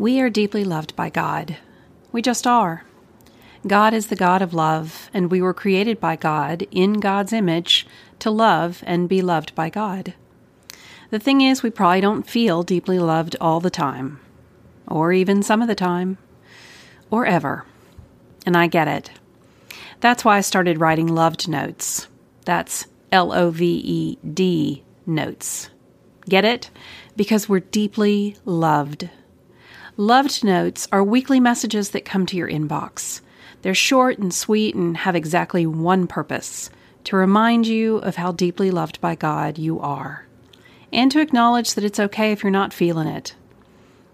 We are deeply loved by God. We just are. God is the God of love, and we were created by God in God's image to love and be loved by God. The thing is, we probably don't feel deeply loved all the time, or even some of the time, or ever. And I get it. That's why I started writing loved notes. That's L O V E D notes. Get it? Because we're deeply loved. Loved notes are weekly messages that come to your inbox. They're short and sweet and have exactly one purpose to remind you of how deeply loved by God you are, and to acknowledge that it's okay if you're not feeling it,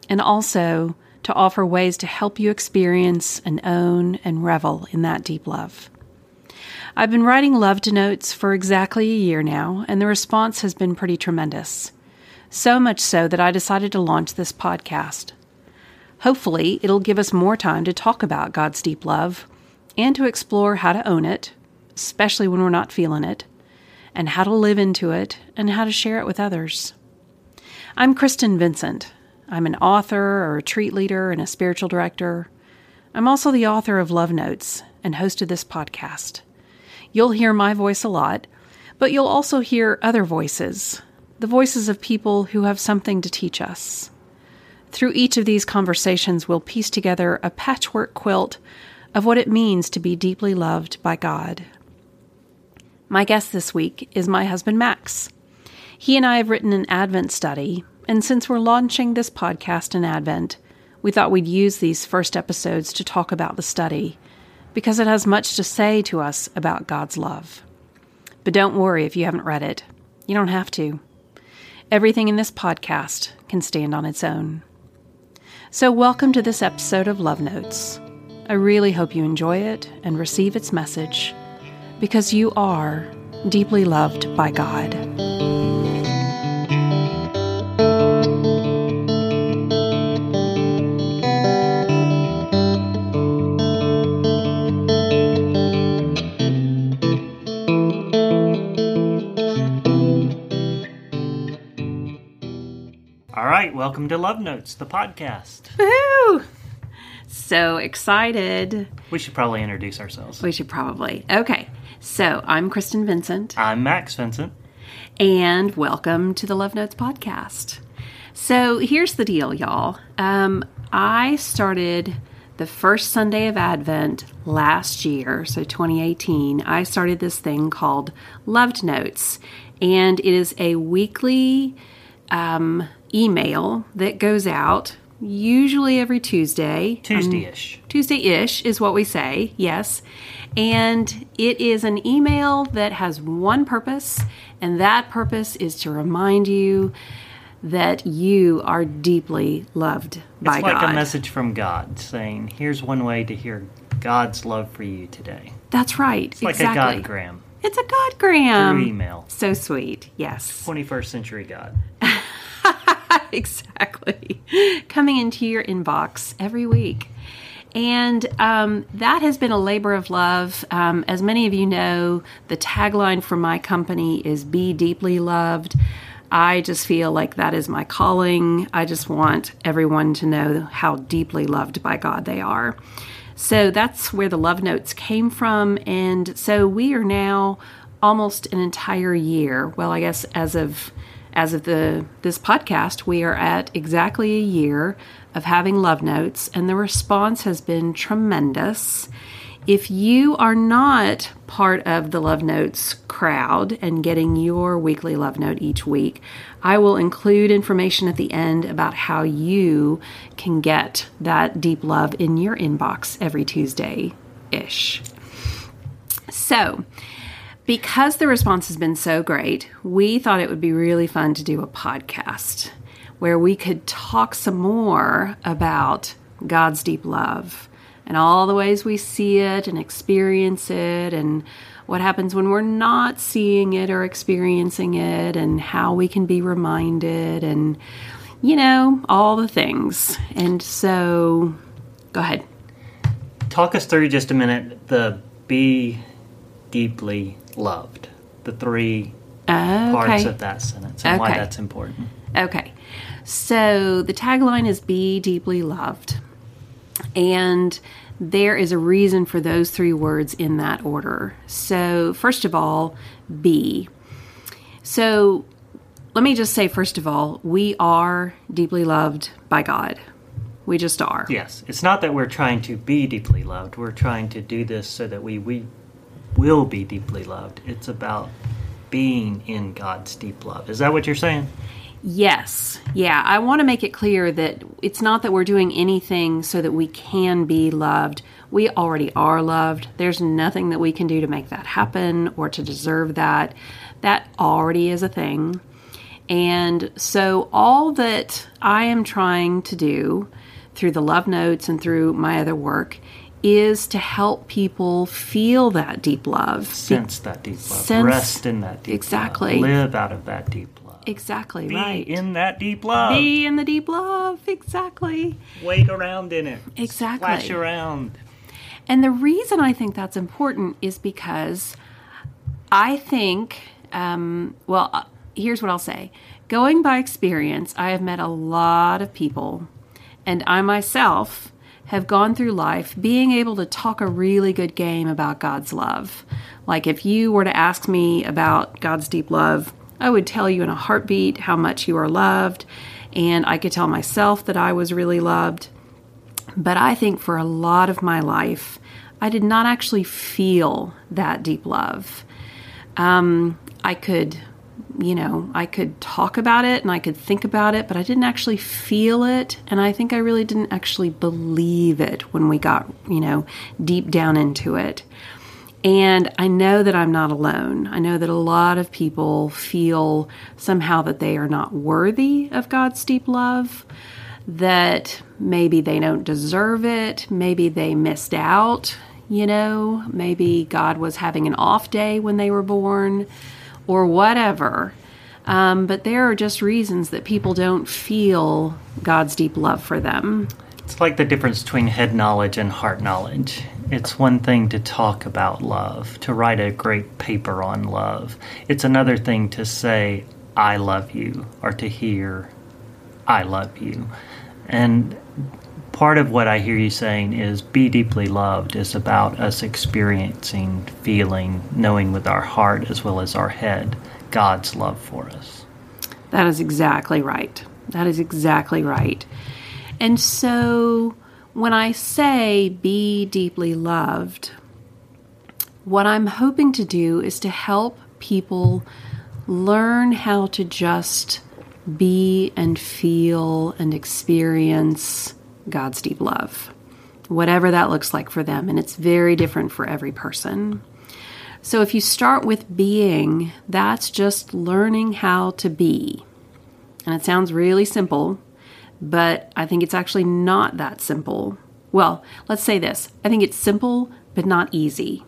and also to offer ways to help you experience and own and revel in that deep love. I've been writing loved notes for exactly a year now, and the response has been pretty tremendous. So much so that I decided to launch this podcast. Hopefully, it'll give us more time to talk about God's deep love and to explore how to own it, especially when we're not feeling it, and how to live into it and how to share it with others. I'm Kristen Vincent. I'm an author, a retreat leader, and a spiritual director. I'm also the author of Love Notes and host of this podcast. You'll hear my voice a lot, but you'll also hear other voices, the voices of people who have something to teach us. Through each of these conversations, we'll piece together a patchwork quilt of what it means to be deeply loved by God. My guest this week is my husband, Max. He and I have written an Advent study, and since we're launching this podcast in Advent, we thought we'd use these first episodes to talk about the study because it has much to say to us about God's love. But don't worry if you haven't read it, you don't have to. Everything in this podcast can stand on its own. So, welcome to this episode of Love Notes. I really hope you enjoy it and receive its message because you are deeply loved by God. Welcome to Love Notes, the podcast. Woohoo! So excited. We should probably introduce ourselves. We should probably. Okay. So, I'm Kristen Vincent, I'm Max Vincent. and welcome to the Love Notes podcast. So, here's the deal, y'all. Um, I started the first Sunday of Advent last year, so 2018. I started this thing called Loved Notes, and it is a weekly um, email that goes out usually every Tuesday. Um, Tuesday ish. Tuesday ish is what we say, yes. And it is an email that has one purpose, and that purpose is to remind you that you are deeply loved by God. it's like God. a message from God saying, here's one way to hear God's love for you today. That's right. It's like exactly. a Godgram It's a Godgram. through email. So sweet. Yes. 21st century God. exactly. Coming into your inbox every week. And um, that has been a labor of love. Um, as many of you know, the tagline for my company is Be Deeply Loved. I just feel like that is my calling. I just want everyone to know how deeply loved by God they are. So that's where the love notes came from. And so we are now almost an entire year. Well, I guess as of as of the this podcast, we are at exactly a year of having love notes, and the response has been tremendous. If you are not part of the Love Notes crowd and getting your weekly Love Note each week, I will include information at the end about how you can get that deep love in your inbox every Tuesday ish. So, because the response has been so great, we thought it would be really fun to do a podcast where we could talk some more about God's deep love and all the ways we see it and experience it and what happens when we're not seeing it or experiencing it and how we can be reminded and you know all the things. And so go ahead. Talk us through just a minute the be deeply loved, the three okay parts of that sentence, and why that's important. Okay. So the tagline is Be Deeply Loved. And there is a reason for those three words in that order. So, first of all, be. So, let me just say, first of all, we are deeply loved by God. We just are. Yes. It's not that we're trying to be deeply loved. We're trying to do this so that we, we will be deeply loved. It's about being in God's deep love. Is that what you're saying? Yes. Yeah. I want to make it clear that it's not that we're doing anything so that we can be loved. We already are loved. There's nothing that we can do to make that happen or to deserve that. That already is a thing. And so, all that I am trying to do through the love notes and through my other work is to help people feel that deep love. Sense that deep love. Sense- Rest in that deep Exactly. love. Live out of that deep love. Exactly Be right. in that deep love. Be in the deep love. Exactly. Wade around in it. Exactly. Splash around. And the reason I think that's important is because I think, um, well, uh, here's what I'll say. Going by experience, I have met a lot of people, and I myself have gone through life being able to talk a really good game about God's love. Like if you were to ask me about God's deep love, I would tell you in a heartbeat how much you are loved, and I could tell myself that I was really loved. But I think for a lot of my life, I did not actually feel that deep love. Um, I could, you know, I could talk about it and I could think about it, but I didn't actually feel it. And I think I really didn't actually believe it when we got, you know, deep down into it. And I know that I'm not alone. I know that a lot of people feel somehow that they are not worthy of God's deep love, that maybe they don't deserve it, maybe they missed out, you know, maybe God was having an off day when they were born, or whatever. Um, but there are just reasons that people don't feel God's deep love for them. It's like the difference between head knowledge and heart knowledge. It's one thing to talk about love, to write a great paper on love. It's another thing to say, I love you, or to hear, I love you. And part of what I hear you saying is be deeply loved is about us experiencing, feeling, knowing with our heart as well as our head God's love for us. That is exactly right. That is exactly right. And so when I say be deeply loved, what I'm hoping to do is to help people learn how to just be and feel and experience God's deep love, whatever that looks like for them. And it's very different for every person. So if you start with being, that's just learning how to be. And it sounds really simple, but I think it's actually not that simple. Well, let's say this I think it's simple, but not easy,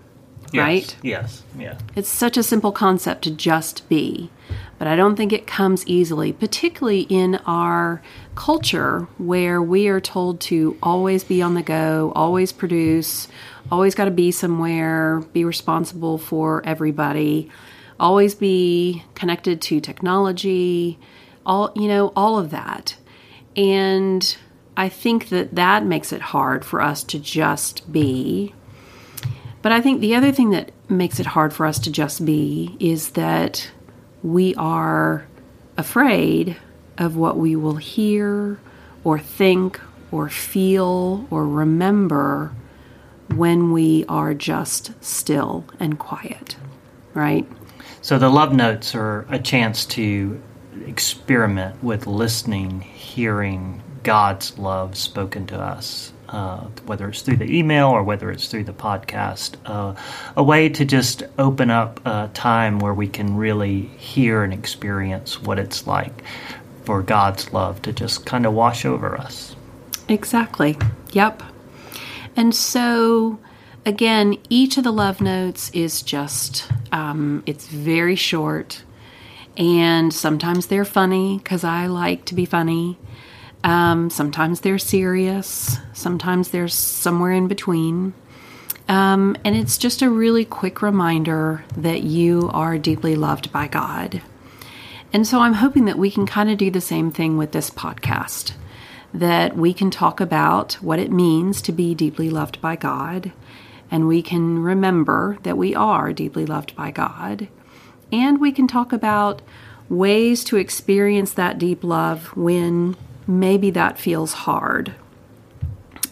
right? Yes, yeah. It's such a simple concept to just be, but I don't think it comes easily, particularly in our culture where we are told to always be on the go, always produce, always got to be somewhere, be responsible for everybody, always be connected to technology, all, you know, all of that. And I think that that makes it hard for us to just be. But I think the other thing that makes it hard for us to just be is that we are afraid of what we will hear or think or feel or remember when we are just still and quiet, right? So the love notes are a chance to experiment with listening, hearing God's love spoken to us, uh, whether it's through the email or whether it's through the podcast. Uh, a way to just open up a time where we can really hear and experience what it's like for God's love to just kind of wash over us. Exactly. Yep. And so, again, each of the love notes is just, um, it's very short. And sometimes they're funny because I like to be funny. Um, sometimes they're serious. Sometimes there's somewhere in between. Um, and it's just a really quick reminder that you are deeply loved by God. And so I'm hoping that we can kind of do the same thing with this podcast that we can talk about what it means to be deeply loved by God, and we can remember that we are deeply loved by God, and we can talk about ways to experience that deep love when maybe that feels hard.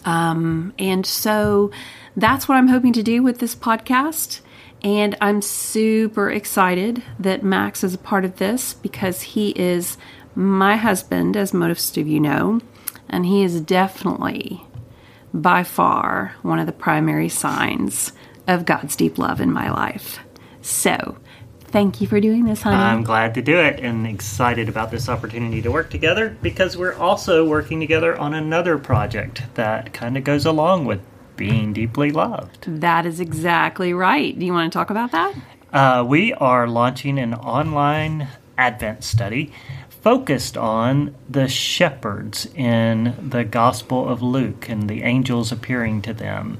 Um, and so that's what I'm hoping to do with this podcast. And I'm super excited that Max is a part of this because he is my husband, as most of you know, and he is definitely, by far, one of the primary signs of God's deep love in my life. So, thank you for doing this, honey. I'm glad to do it and excited about this opportunity to work together because we're also working together on another project that kind of goes along with being deeply loved. That is exactly right. Do you want to talk about that? Uh, we are launching an online Advent study focused on the shepherds in the Gospel of Luke and the angels appearing to them.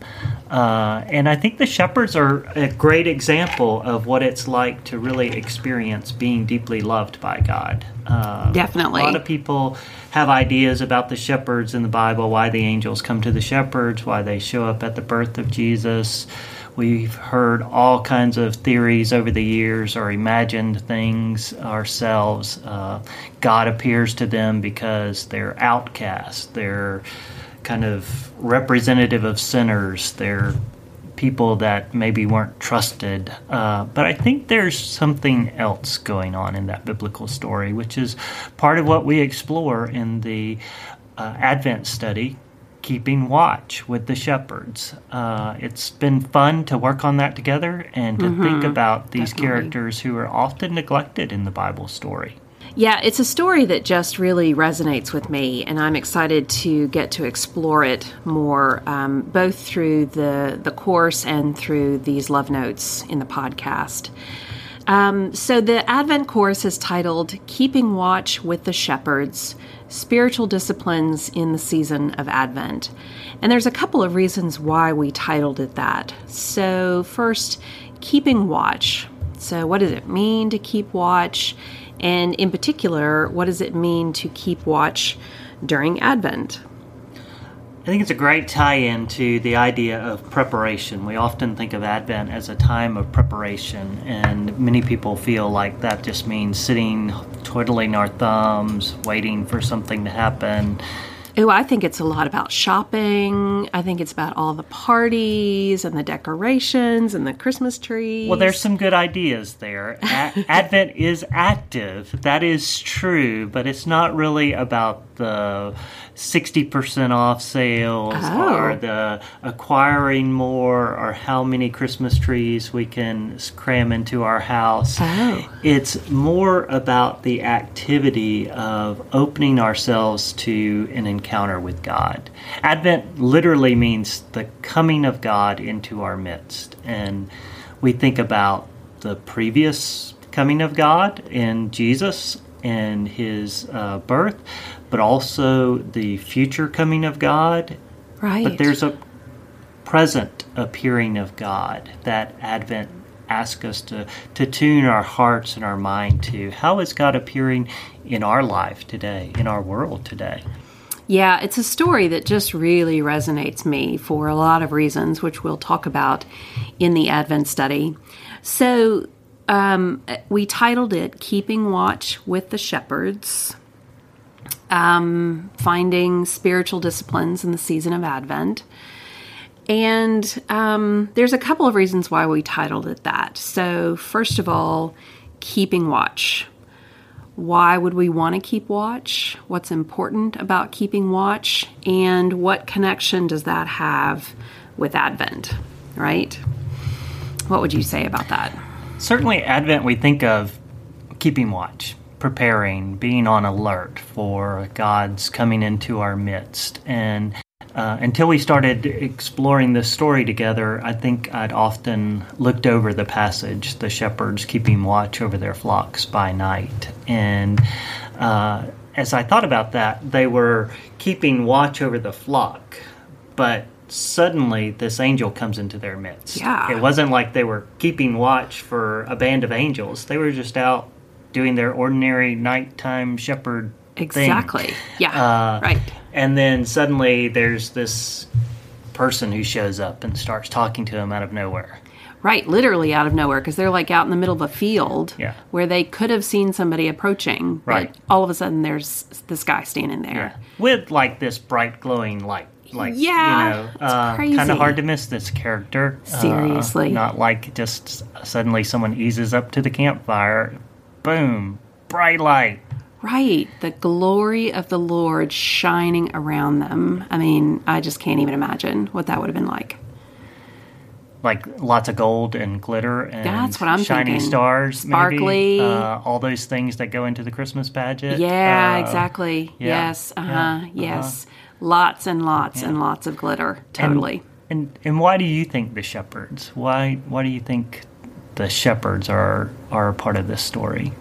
Uh, and I think the shepherds are a great example of what it's like to really experience being deeply loved by God. Uh, Definitely. A lot of people have ideas about the shepherds in the Bible, why the angels come to the shepherds, why they show up at the birth of Jesus. We've heard all kinds of theories over the years or imagined things ourselves. Uh, God appears to them because they're outcasts. They're kind of representative of sinners. They're people that maybe weren't trusted. Uh, but I think there's something else going on in that biblical story, which is part of what we explore in the uh, Advent study keeping watch with the shepherds. Uh, it's been fun to work on that together and to mm-hmm, think about these definitely. characters who are often neglected in the Bible story. Yeah, it's a story that just really resonates with me, and I'm excited to get to explore it more, um, both through the the course and through these love notes in the podcast. Um, so the Advent course is titled "Keeping Watch with the Shepherds." spiritual disciplines in the season of Advent. And there's a couple of reasons why we titled it that. So, first, keeping watch. So, what does it mean to keep watch? And in particular, what does it mean to keep watch during Advent? I think it's a great tie in to the idea of preparation. We often think of Advent as a time of preparation, and many people feel like that just means sitting, twiddling our thumbs, waiting for something to happen. Oh, I think it's a lot about shopping. I think it's about all the parties and the decorations and the Christmas trees. Well, there's some good ideas there. Advent is active. That is true, but it's not really about the 60% off sales oh. or the acquiring more or how many Christmas trees we can cram into our house. Oh. It's more about the activity of opening ourselves to an encounter with God. Advent literally means the coming of God into our midst. And we think about the previous coming of God in Jesus and his uh, birth, but also the future coming of God. Right. But there's a present appearing of God that Advent asks us to, to tune our hearts and our mind to. How is God appearing in our life today, in our world today? Yeah, it's a story that just really resonates me for a lot of reasons, which we'll talk about in the Advent study. So, um, we titled it Keeping Watch with the Shepherds um, finding spiritual disciplines in the season of Advent. And um, there's a couple of reasons why we titled it that. So, first of all, keeping watch. Why would we want to keep watch? What's important about keeping watch? And what connection does that have with Advent, right? What would you say about that? Certainly, Advent, we think of keeping watch preparing, being on alert for God's coming into our midst. And uh, until we started exploring this story together, I think I'd often looked over the passage, the shepherds keeping watch over their flocks by night. And uh, as I thought about that, they were keeping watch over the flock, but suddenly this angel comes into their midst. Yeah. It wasn't like they were keeping watch for a band of angels, they were just out doing their ordinary nighttime shepherd thing. Exactly. Yeah. Uh, right. And then suddenly there's this person who shows up and starts talking to him out of nowhere. Right, literally out of nowhere because they're like out in the middle of a field Yeah. where they could have seen somebody approaching. Right. But all of a sudden there's this guy standing there. With like this bright glowing light. Like Yeah, you know, uh, kind of hard to miss this character. Uh, Seriously. not like just suddenly someone eases up to the campfire, boom, bright light. Right. The glory of the Lord shining around them. I mean, I just can't even imagine what that would have been like. like lots of gold and glitter and That's what I'm shiny thinking. stars, maybe. Sparkly. uh, all those things that go into the Christmas pageant. Yeah, Uh, exactly. yeah, Yes. Uh huh. yeah, uh-huh. Yes. Lots and lots and lots of glitter. and- Totally. And and why do you think the shepherds? Why why do you think the shepherds are are a part of this story?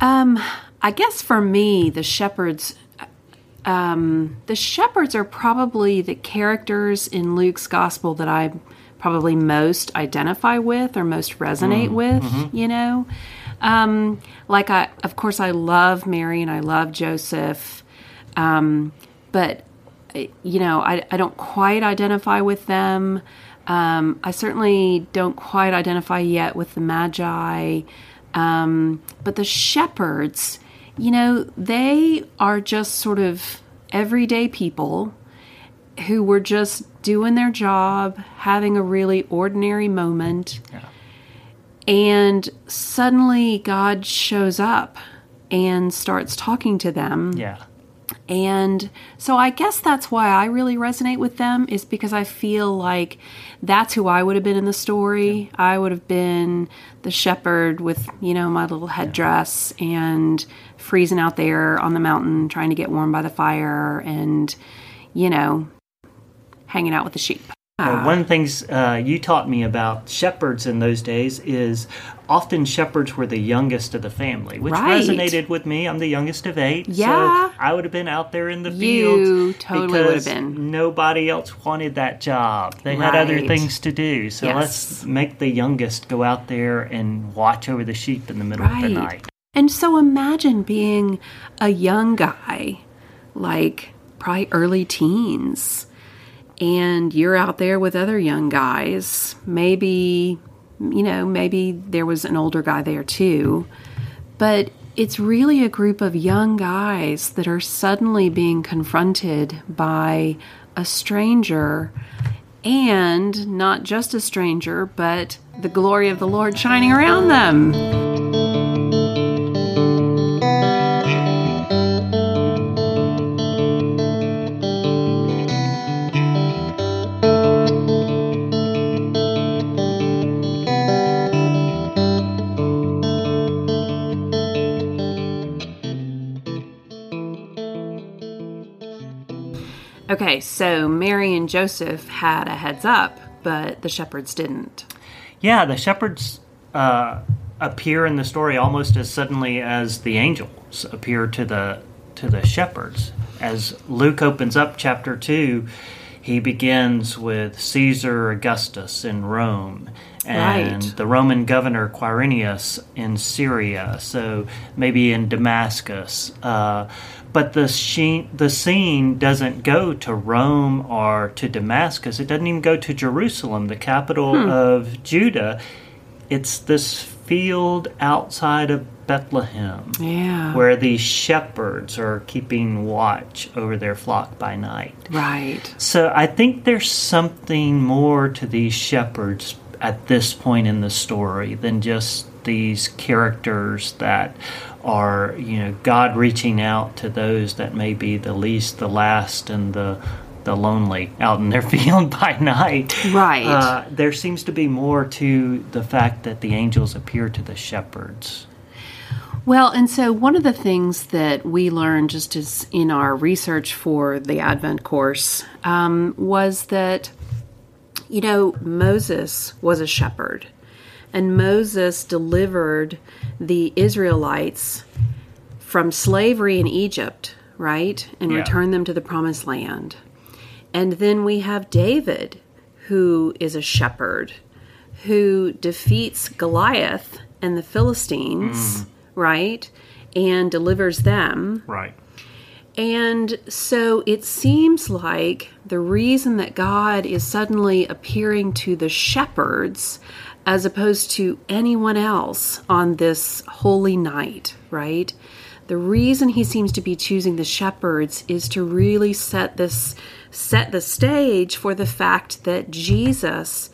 Um, I guess for me, the shepherds, um, the shepherds are probably the characters in Luke's gospel that I probably most identify with or most resonate with. You know, um, like I, of course, I love Mary and I love Joseph, um, but you know, I, I don't quite identify with them. Um, I certainly don't quite identify yet with the Magi. Um, but the shepherds, you know, they are just sort of everyday people who were just doing their job, having a really ordinary moment. And suddenly God shows up and starts talking to them. Yeah. And so I guess that's why I really resonate with them is because I feel like that's who I would have been in the story. I would have been the shepherd with, you know, my little headdress and freezing out there on the mountain trying to get warm by the fire and, you know, hanging out with the sheep. Well, one of the things uh, you taught me about shepherds in those days is often shepherds were the youngest of the family, which Right. resonated with me. I'm the youngest of eight, Yeah. so I would have been out there in the You fields totally would have been. nobody else wanted that job. They had other things to do, so Yes. let's make the youngest go out there and watch over the sheep in the middle of the night. And so imagine being a young guy, like probably early teens, and you're out there with other young guys. Maybe, you know, maybe there was an older guy there too. But it's really a group of young guys that are suddenly being confronted by a stranger and not just a stranger, but the glory of the Lord shining around them. Okay, so Mary and Joseph had a heads up, but the shepherds didn't. Yeah, the shepherds uh, appear in the story almost as suddenly as the angels appear to the to the shepherds. As Luke opens up chapter two, he begins with Caesar Augustus in Rome and Right. the Roman governor Quirinius in Syria, so maybe in Damascus. Uh, but the sheen, the scene doesn't go to Rome or to Damascus. It doesn't even go to Jerusalem, the capital hmm. of Judah. It's this field outside of Bethlehem Yeah. where these shepherds are keeping watch over their flock by night. right. So I think there's something more to these shepherds at this point in the story than just these characters that are, you know, God reaching out to those that may be the least, the last, and the the lonely out in their field by night. Right. Uh, there seems to be more to the fact that the angels appear to the shepherds. Well, and so one of the things that we learned just as in our research for the Advent course um, was that, you know, Moses was a shepherd, and Moses delivered the Israelites from slavery in Egypt, right, and Yeah. returned them to the promised land. And then we have David, who is a shepherd, who defeats Goliath and the Philistines, mm. right? And delivers them. Right. And so it seems like the reason that God is suddenly appearing to the shepherds as opposed to anyone else on this holy night, right? The reason he seems to be choosing the shepherds is to really set this set the stage for the fact that Jesus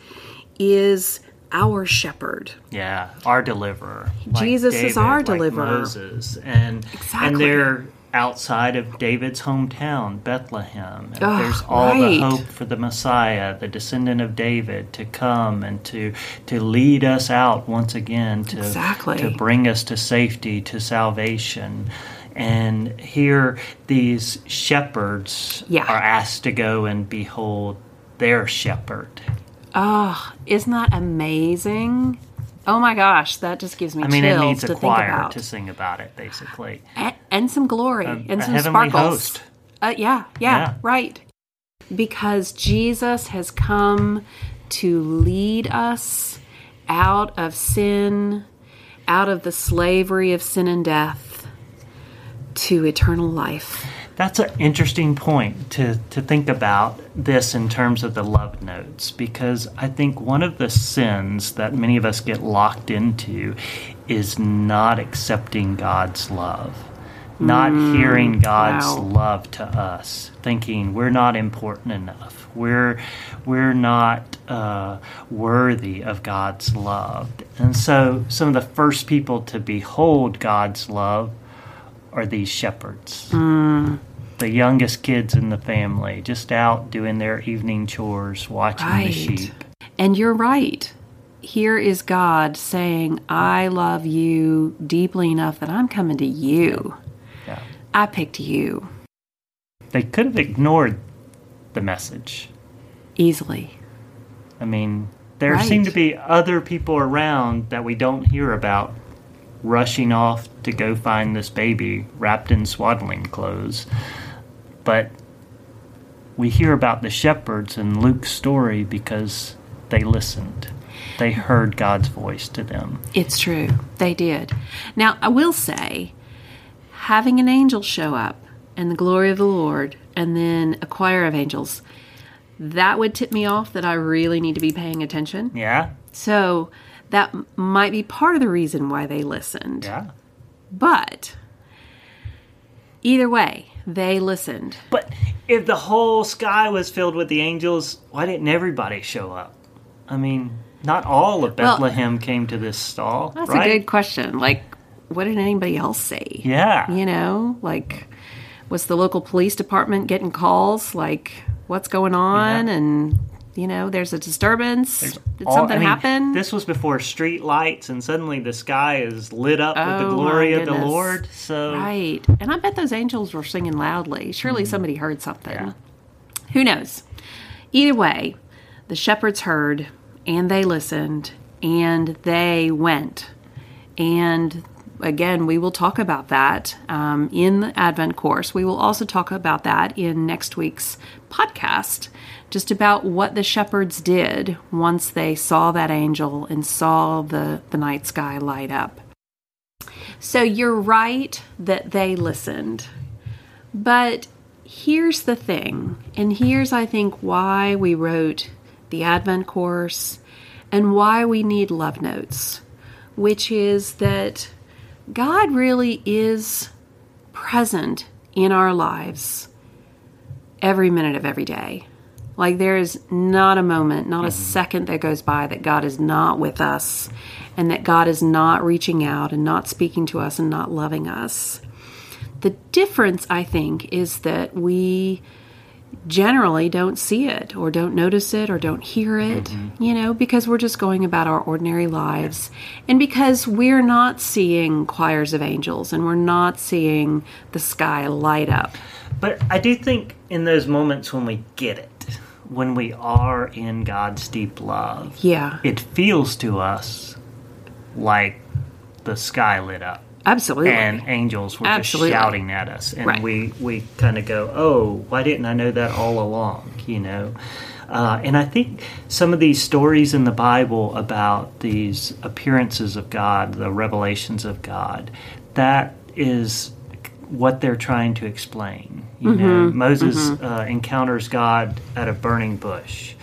is our shepherd. Yeah, our deliverer. Jesus is David, our like deliverer. Moses, and Exactly. and they're outside of David's hometown, Bethlehem. Oh, there's all right. the hope for the Messiah, the descendant of David, to come and to to lead us out once again to Exactly. to bring us to safety, to salvation. And here, these shepherds Yeah. are asked to go and behold their shepherd. Oh, isn't that amazing? Oh my gosh, that just gives me I mean, chills it needs to a choir to sing about it, basically. and, and some glory and a some sparkles. host. Uh, yeah, yeah, Yeah. right. Because Jesus has come to lead us out of sin, out of the slavery of sin and death, to eternal life. That's an interesting point to, to think about this in terms of the love notes because I think one of the sins that many of us get locked into is not accepting God's love, not hearing God's wow. love to us, thinking we're not important enough, we're we're not uh, worthy of God's love, and so some of the first people to behold God's love are these shepherds the youngest kids in the family, just out doing their evening chores, watching the sheep. And you're right. Here is God saying, I love you deeply enough that I'm coming to you. Yeah. I picked you They could have ignored the message. easily. I mean, there Right. seem to be other people around that we don't hear about rushing off to go find this baby wrapped in swaddling clothes. But we hear about the shepherds in Luke's story because they listened. They heard God's voice to them. It's true. They did. Now, I will say, having an angel show up and the glory of the Lord and then a choir of angels, that would tip me off that I really need to be paying attention. Yeah? So that might be part of the reason why they listened. Yeah. But either way, they listened. But if the whole sky was filled with the angels, why didn't everybody show up? I mean, not all of Well- Bethlehem came to this stall, That's right? a good question. Like, what did anybody else say? yeah. You know, like, was the local police department getting calls? Like, what's going on? Yeah. And, you know, there's a disturbance. Did All- something I mean, happen? This was before street lights, and suddenly the sky is lit up with Oh, the glory of the. Lord. So, Right. And I bet those angels were singing loudly. Surely somebody heard something. Mm-hmm. Yeah. Who knows? Either way, the shepherds heard and they listened and they went. And again, we will talk about that um, in the Advent course. We will also talk about that in next week's podcast, just about what the shepherds did once they saw that angel and saw the, the night sky light up. So you're right that they listened. But here's the thing, and here's, I think, why we wrote the Advent course and why we need love notes, which is that God really is present in our lives every minute of every day. Like there is not a moment, not a mm-hmm. second that goes by that God is not with us and that God is not reaching out and not speaking to us and not loving us. The difference, I think, is that we generally don't see it or don't notice it or don't hear it, mm-hmm. you know, because we're just going about our ordinary lives and because we're not seeing choirs of angels and we're not seeing the sky light up. but I do think in those moments when we get it, when we are in God's deep love, Yeah, it feels to us like the sky lit up. absolutely. and angels were Absolutely. just shouting at us and Right. we we kind of go oh why didn't i know that all along you know Uh, and I think some of these stories in the Bible about these appearances of God, the revelations of God, that is what they're trying to explain. You know, Moses uh, encounters God at a burning bush.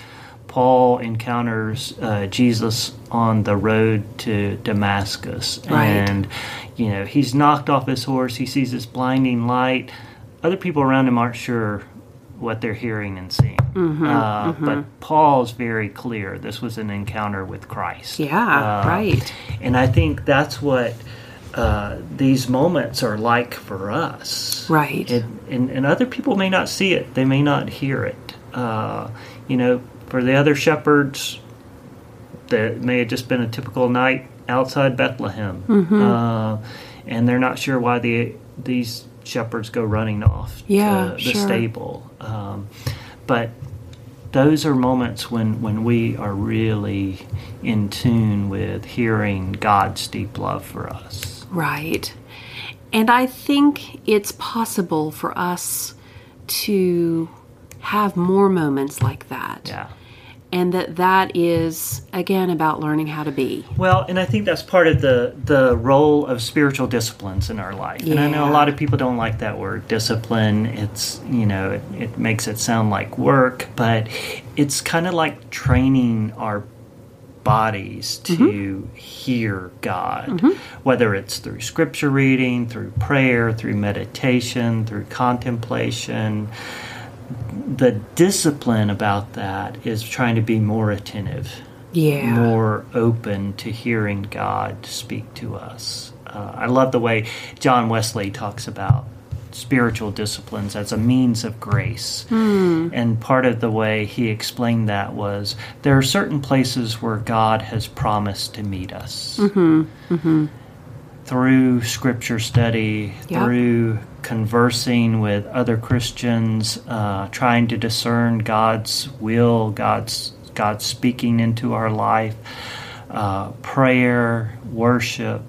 Paul encounters uh, Jesus on the road to Damascus, Right. and you know he's knocked off his horse. He sees this blinding light. Other people around him aren't sure what they're hearing and seeing, uh, but Paul's very clear. This was an encounter with Christ. Yeah, Uh, right. And I think that's what uh, these moments are like for us. Right. It, and, and other people may not see it, they may not hear it. Uh, you know, for the other shepherds, that may have just been a typical night outside Bethlehem. Mm-hmm. Uh, and they're not sure why the, these shepherds go running off Yeah, to the sure. stable. Um, but those are moments when, when we are really in tune with hearing God's deep love for us. Right. And I think it's possible for us to have more moments like that. Yeah. And that that is again about learning how to be. Well, and I think that's part of the the role of spiritual disciplines in our life. And I know a lot of people don't like that word discipline. It's you know it, it makes it sound like work, but it's kind of like training our bodies to hear God, whether it's through scripture reading, through prayer, through meditation, through contemplation. The discipline about that is trying to be more attentive Yeah. more open to hearing God speak to us. Uh, I love the way John Wesley talks about spiritual disciplines as a means of grace. And part of the way he explained that was there are certain places where God has promised to meet us. Through scripture study, Yeah. through conversing with other Christians, uh, trying to discern God's will, God's God speaking into our life, uh, prayer, worship,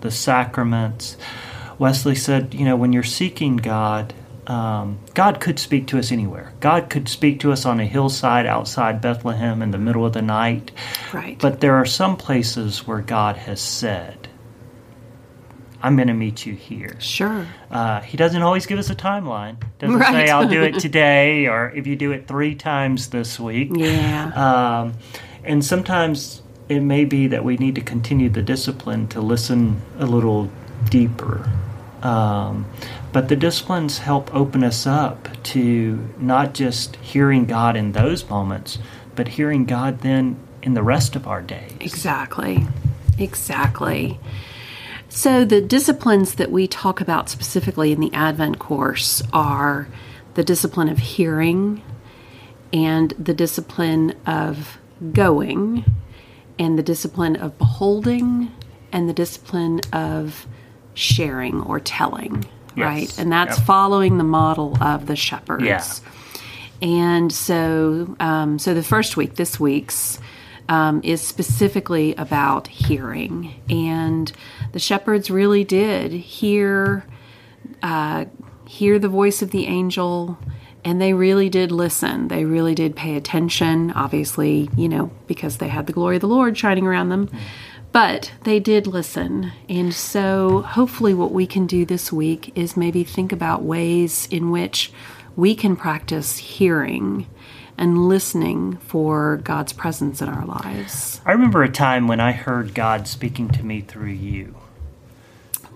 the sacraments. Wesley said, you know, when you're seeking God, um, God could speak to us anywhere. God could speak to us on a hillside outside Bethlehem in the middle of the night. Right. But there are some places where God has said, I'm going to meet you here. sure. Uh, he doesn't always give us a timeline. Doesn't Right. say I'll do it today or if you do it three times this week. Yeah. Um, and sometimes it may be that we need to continue the discipline to listen a little deeper. Um, but the disciplines help open us up to not just hearing God in those moments, but hearing God then in the rest of our days. Exactly. Exactly. So, the disciplines that we talk about specifically in the Advent course are the discipline of hearing and the discipline of going and the discipline of beholding and the discipline of sharing or telling, Yes. right? And that's Yep. following the model of the shepherds. Yeah. And so, um, so the first week, this week's, um, is specifically about hearing, and the shepherds really did hear, uh, hear the voice of the angel, and they really did listen. They really did pay attention. Obviously, you know, because they had the glory of the Lord shining around them. But they did listen. And so, hopefully, what we can do this week is maybe think about ways in which we can practice hearing and listening for God's presence in our lives. I remember a time when I heard God speaking to me through you.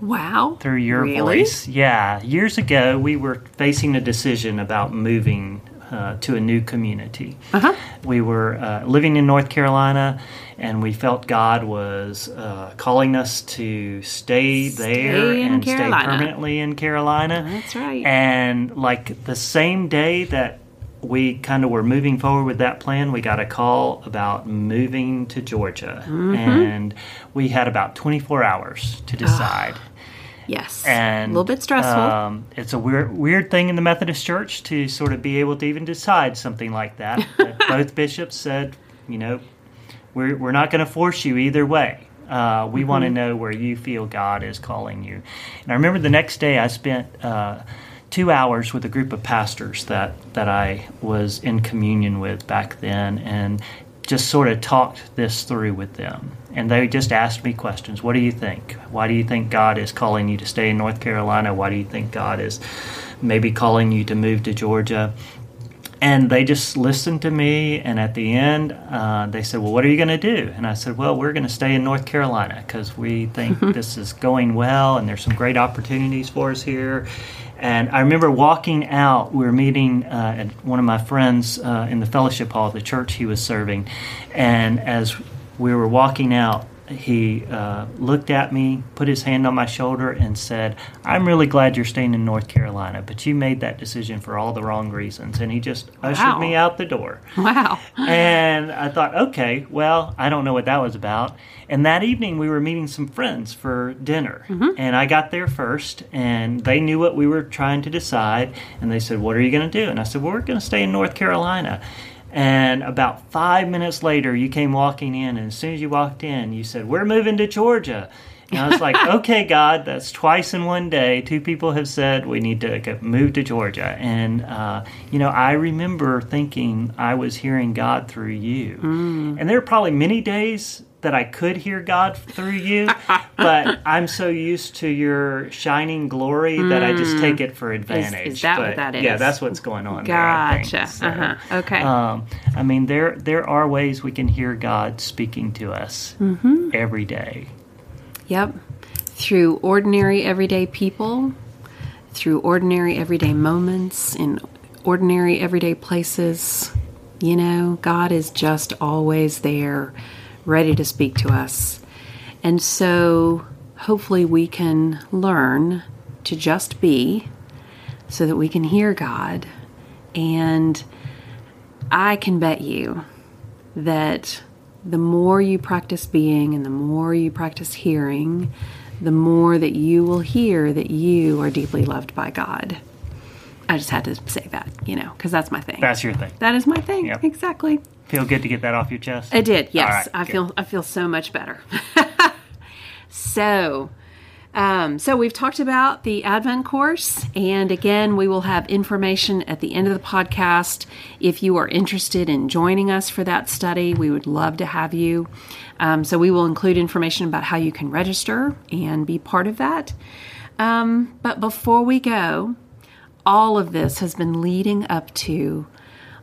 Wow. through your Really? voice. Yeah, years ago we were facing a decision about moving uh, to a new community. Uh-huh. We were uh, living in North Carolina, and we felt God was uh, calling us to stay there and Carolina. stay permanently in Carolina. That's right. And like the same day that we kind of were moving forward with that plan, we got a call about moving to Georgia, Mm-hmm. and we had about 24 hours to decide Yes. and a little bit stressful. Um, it's a weird weird thing in the Methodist Church to sort of be able to even decide something like that. Both bishops said, you know, we're we're not going to force you either way. Uh, we want to Mm-hmm. know where you feel God is calling you. And I remember the next day I spent. Uh, two hours with a group of pastors that, that I was in communion with back then and just sort of talked this through with them. And they just asked me questions. What do you think? Why do you think God is calling you to stay in North Carolina? Why do you think God is maybe calling you to move to Georgia? And they just listened to me and at the end uh, they said well what are you going to do? And i said well we're going to stay in north carolina because we think this is going well and there's some great opportunities for us here. And i remember walking out we were meeting uh, at one of my friends uh, in the fellowship hall of the church he was serving. And as we were walking out he uh, looked at me, put his hand on my shoulder, and said, I'm really glad you're staying in North Carolina, but you made that decision for all the wrong reasons. And he just ushered Wow. me out the door. Wow. And I thought, okay, well, I don't know what that was about. And that evening, we were meeting some friends for dinner. And I got there first, and they knew what we were trying to decide. And they said, What are you going to do? And I said, Well, we're going to stay in North Carolina. And about five minutes later, you came walking in, and as soon as you walked in, you said, We're moving to Georgia. And I was like, okay, God, that's twice in one day. Two people have said we need to move to Georgia. And, uh, you know, I remember thinking I was hearing God through you. And there are probably many days that I could hear God through you, but I'm so used to your shining glory that I just take it for advantage. Is that what But, that Yeah, that's what's going on. there. Gotcha. So, Uh-huh. Okay. Um, I mean, there there are ways we can hear God speaking to us Mm-hmm. every day. Yep. Through ordinary everyday people, through ordinary everyday moments, in ordinary everyday places. You know, God is just always there, ready to speak to us. And so hopefully we can learn to just be so that we can hear God. And I can bet you that the more you practice being and the more you practice hearing, the more that you will hear that you are deeply loved by God. I just had to say that, you know, because that's my thing. That's your thing. that is my thing. Yep. Exactly. Feel good to get that off your chest. I did. Yes, right, I good. feel I feel so much better. so, um, so we've talked about the Advent course, and again, we will have information at the end of the podcast. If you are interested in joining us for that study, we would love to have you. Um, so we will include information about how you can register and be part of that. Um, but before we go, all of this has been leading up to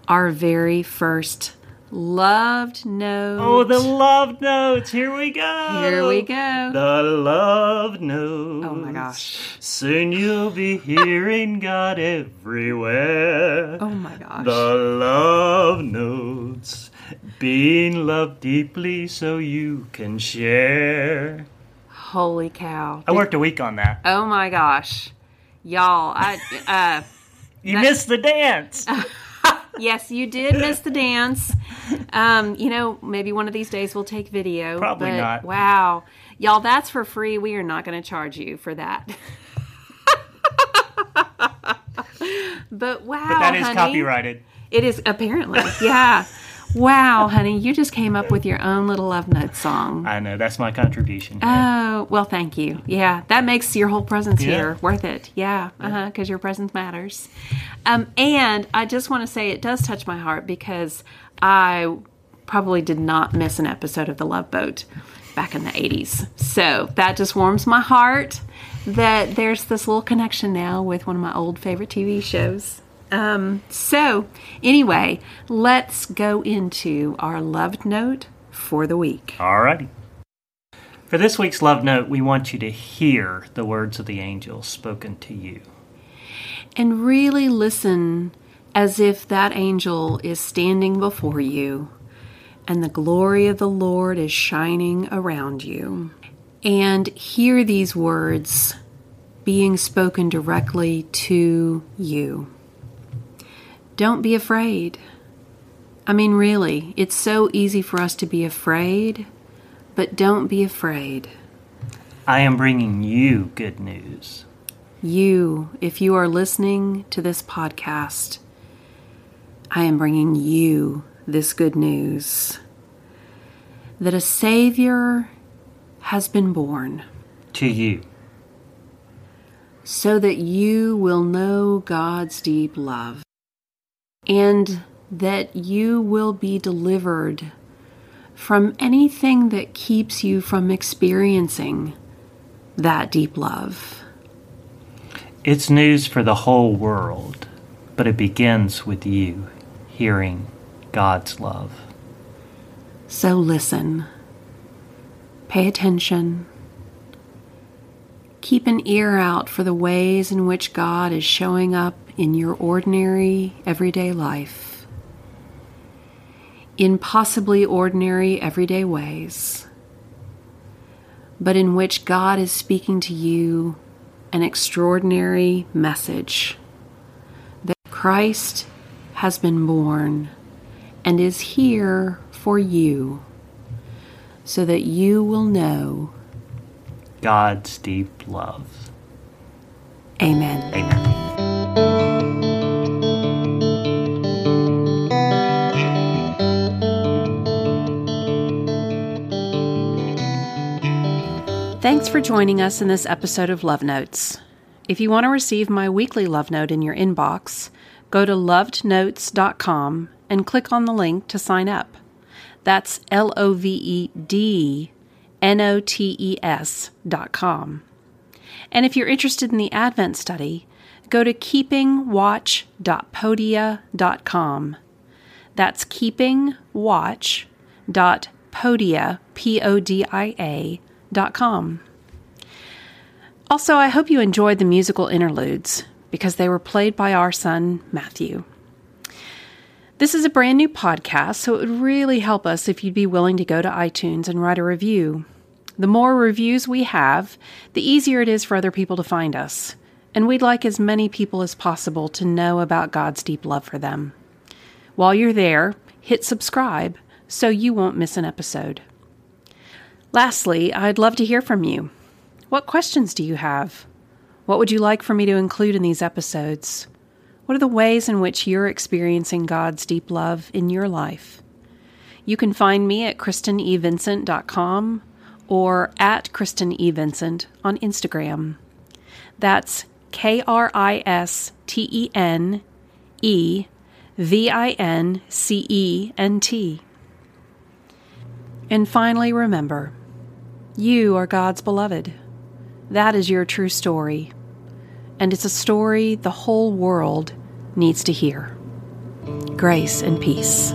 our very first loved notes. Oh, the love notes. Here we go. Here we go. The love notes. Oh my gosh. Soon you'll be hearing God everywhere. Oh my gosh. The love notes. Being loved deeply so you can share. Holy cow. I worked a week on that. Oh my gosh. Y'all, I uh You missed the dance. yes, you did miss the dance. Um, you know, maybe one of these days we'll take video. Probably but not. Wow. Y'all, that's for free. We are not going to charge you for that. but wow. that is honey. copyrighted. It is apparently. Yeah. Wow, honey, you just came up with your own little love note song. I know. That's my contribution. Oh, well, thank you. Yeah, that makes your whole presence Yeah. here worth it. Yeah, uh-huh, because your presence matters. Um, and I just want to say it does touch my heart because I probably did not miss an episode of The Love Boat back in the 80s. So that just warms my heart that there's this little connection now with one of my old favorite TV shows. Um, so, anyway, let's go into our loved note for the week. All righty. For this week's love note, we want you to hear the words of the angel spoken to you. and really listen as if that angel is standing before you and the glory of the Lord is shining around you. And hear these words being spoken directly to you. Don't be afraid. I mean, really, it's so easy for us to be afraid, but don't be afraid. I am bringing you good news. You, if you are listening to this podcast, I am bringing you this good news that a Savior has been born. To you. so that you will know God's deep love and that you will be delivered from anything that keeps you from experiencing that deep love. It's news for the whole world, but it begins with you hearing God's love. So listen, pay attention, keep an ear out for the ways in which God is showing up in your ordinary, everyday life, in possibly ordinary, everyday ways, but in which God is speaking to you an extraordinary message that Christ has been born and is here for you so that you will know God's deep love. Amen. Amen. For joining us in this episode of Love Notes. If you want to receive my weekly love note in your inbox, go to lovednotes.com and click on the link to sign up. That's L O V E D N O T E S dot com. And if you're interested in the Advent study, go to keepingwatch.podia.com. That's keepingwatch.podia, P O D I A, dot com. Also, I hope you enjoyed the musical interludes because they were played by our son, Matthew. This is a brand new podcast, so it would really help us if you'd be willing to go to iTunes and write a review. The more reviews we have, the easier it is for other people to find us, and we'd like as many people as possible to know about God's deep love for them. While you're there, hit subscribe so you won't miss an episode. Lastly, I'd love to hear from you. What questions do you have? What would you like for me to include in these episodes? What are the ways in which you're experiencing God's deep love in your life? You can find me at kristenevincent.com or at Kristen E. On Instagram. That's K R I S T E N E V I N C E N T. And finally, remember you are God's beloved. That is your true story. And it's a story the whole world needs to hear. Grace and peace.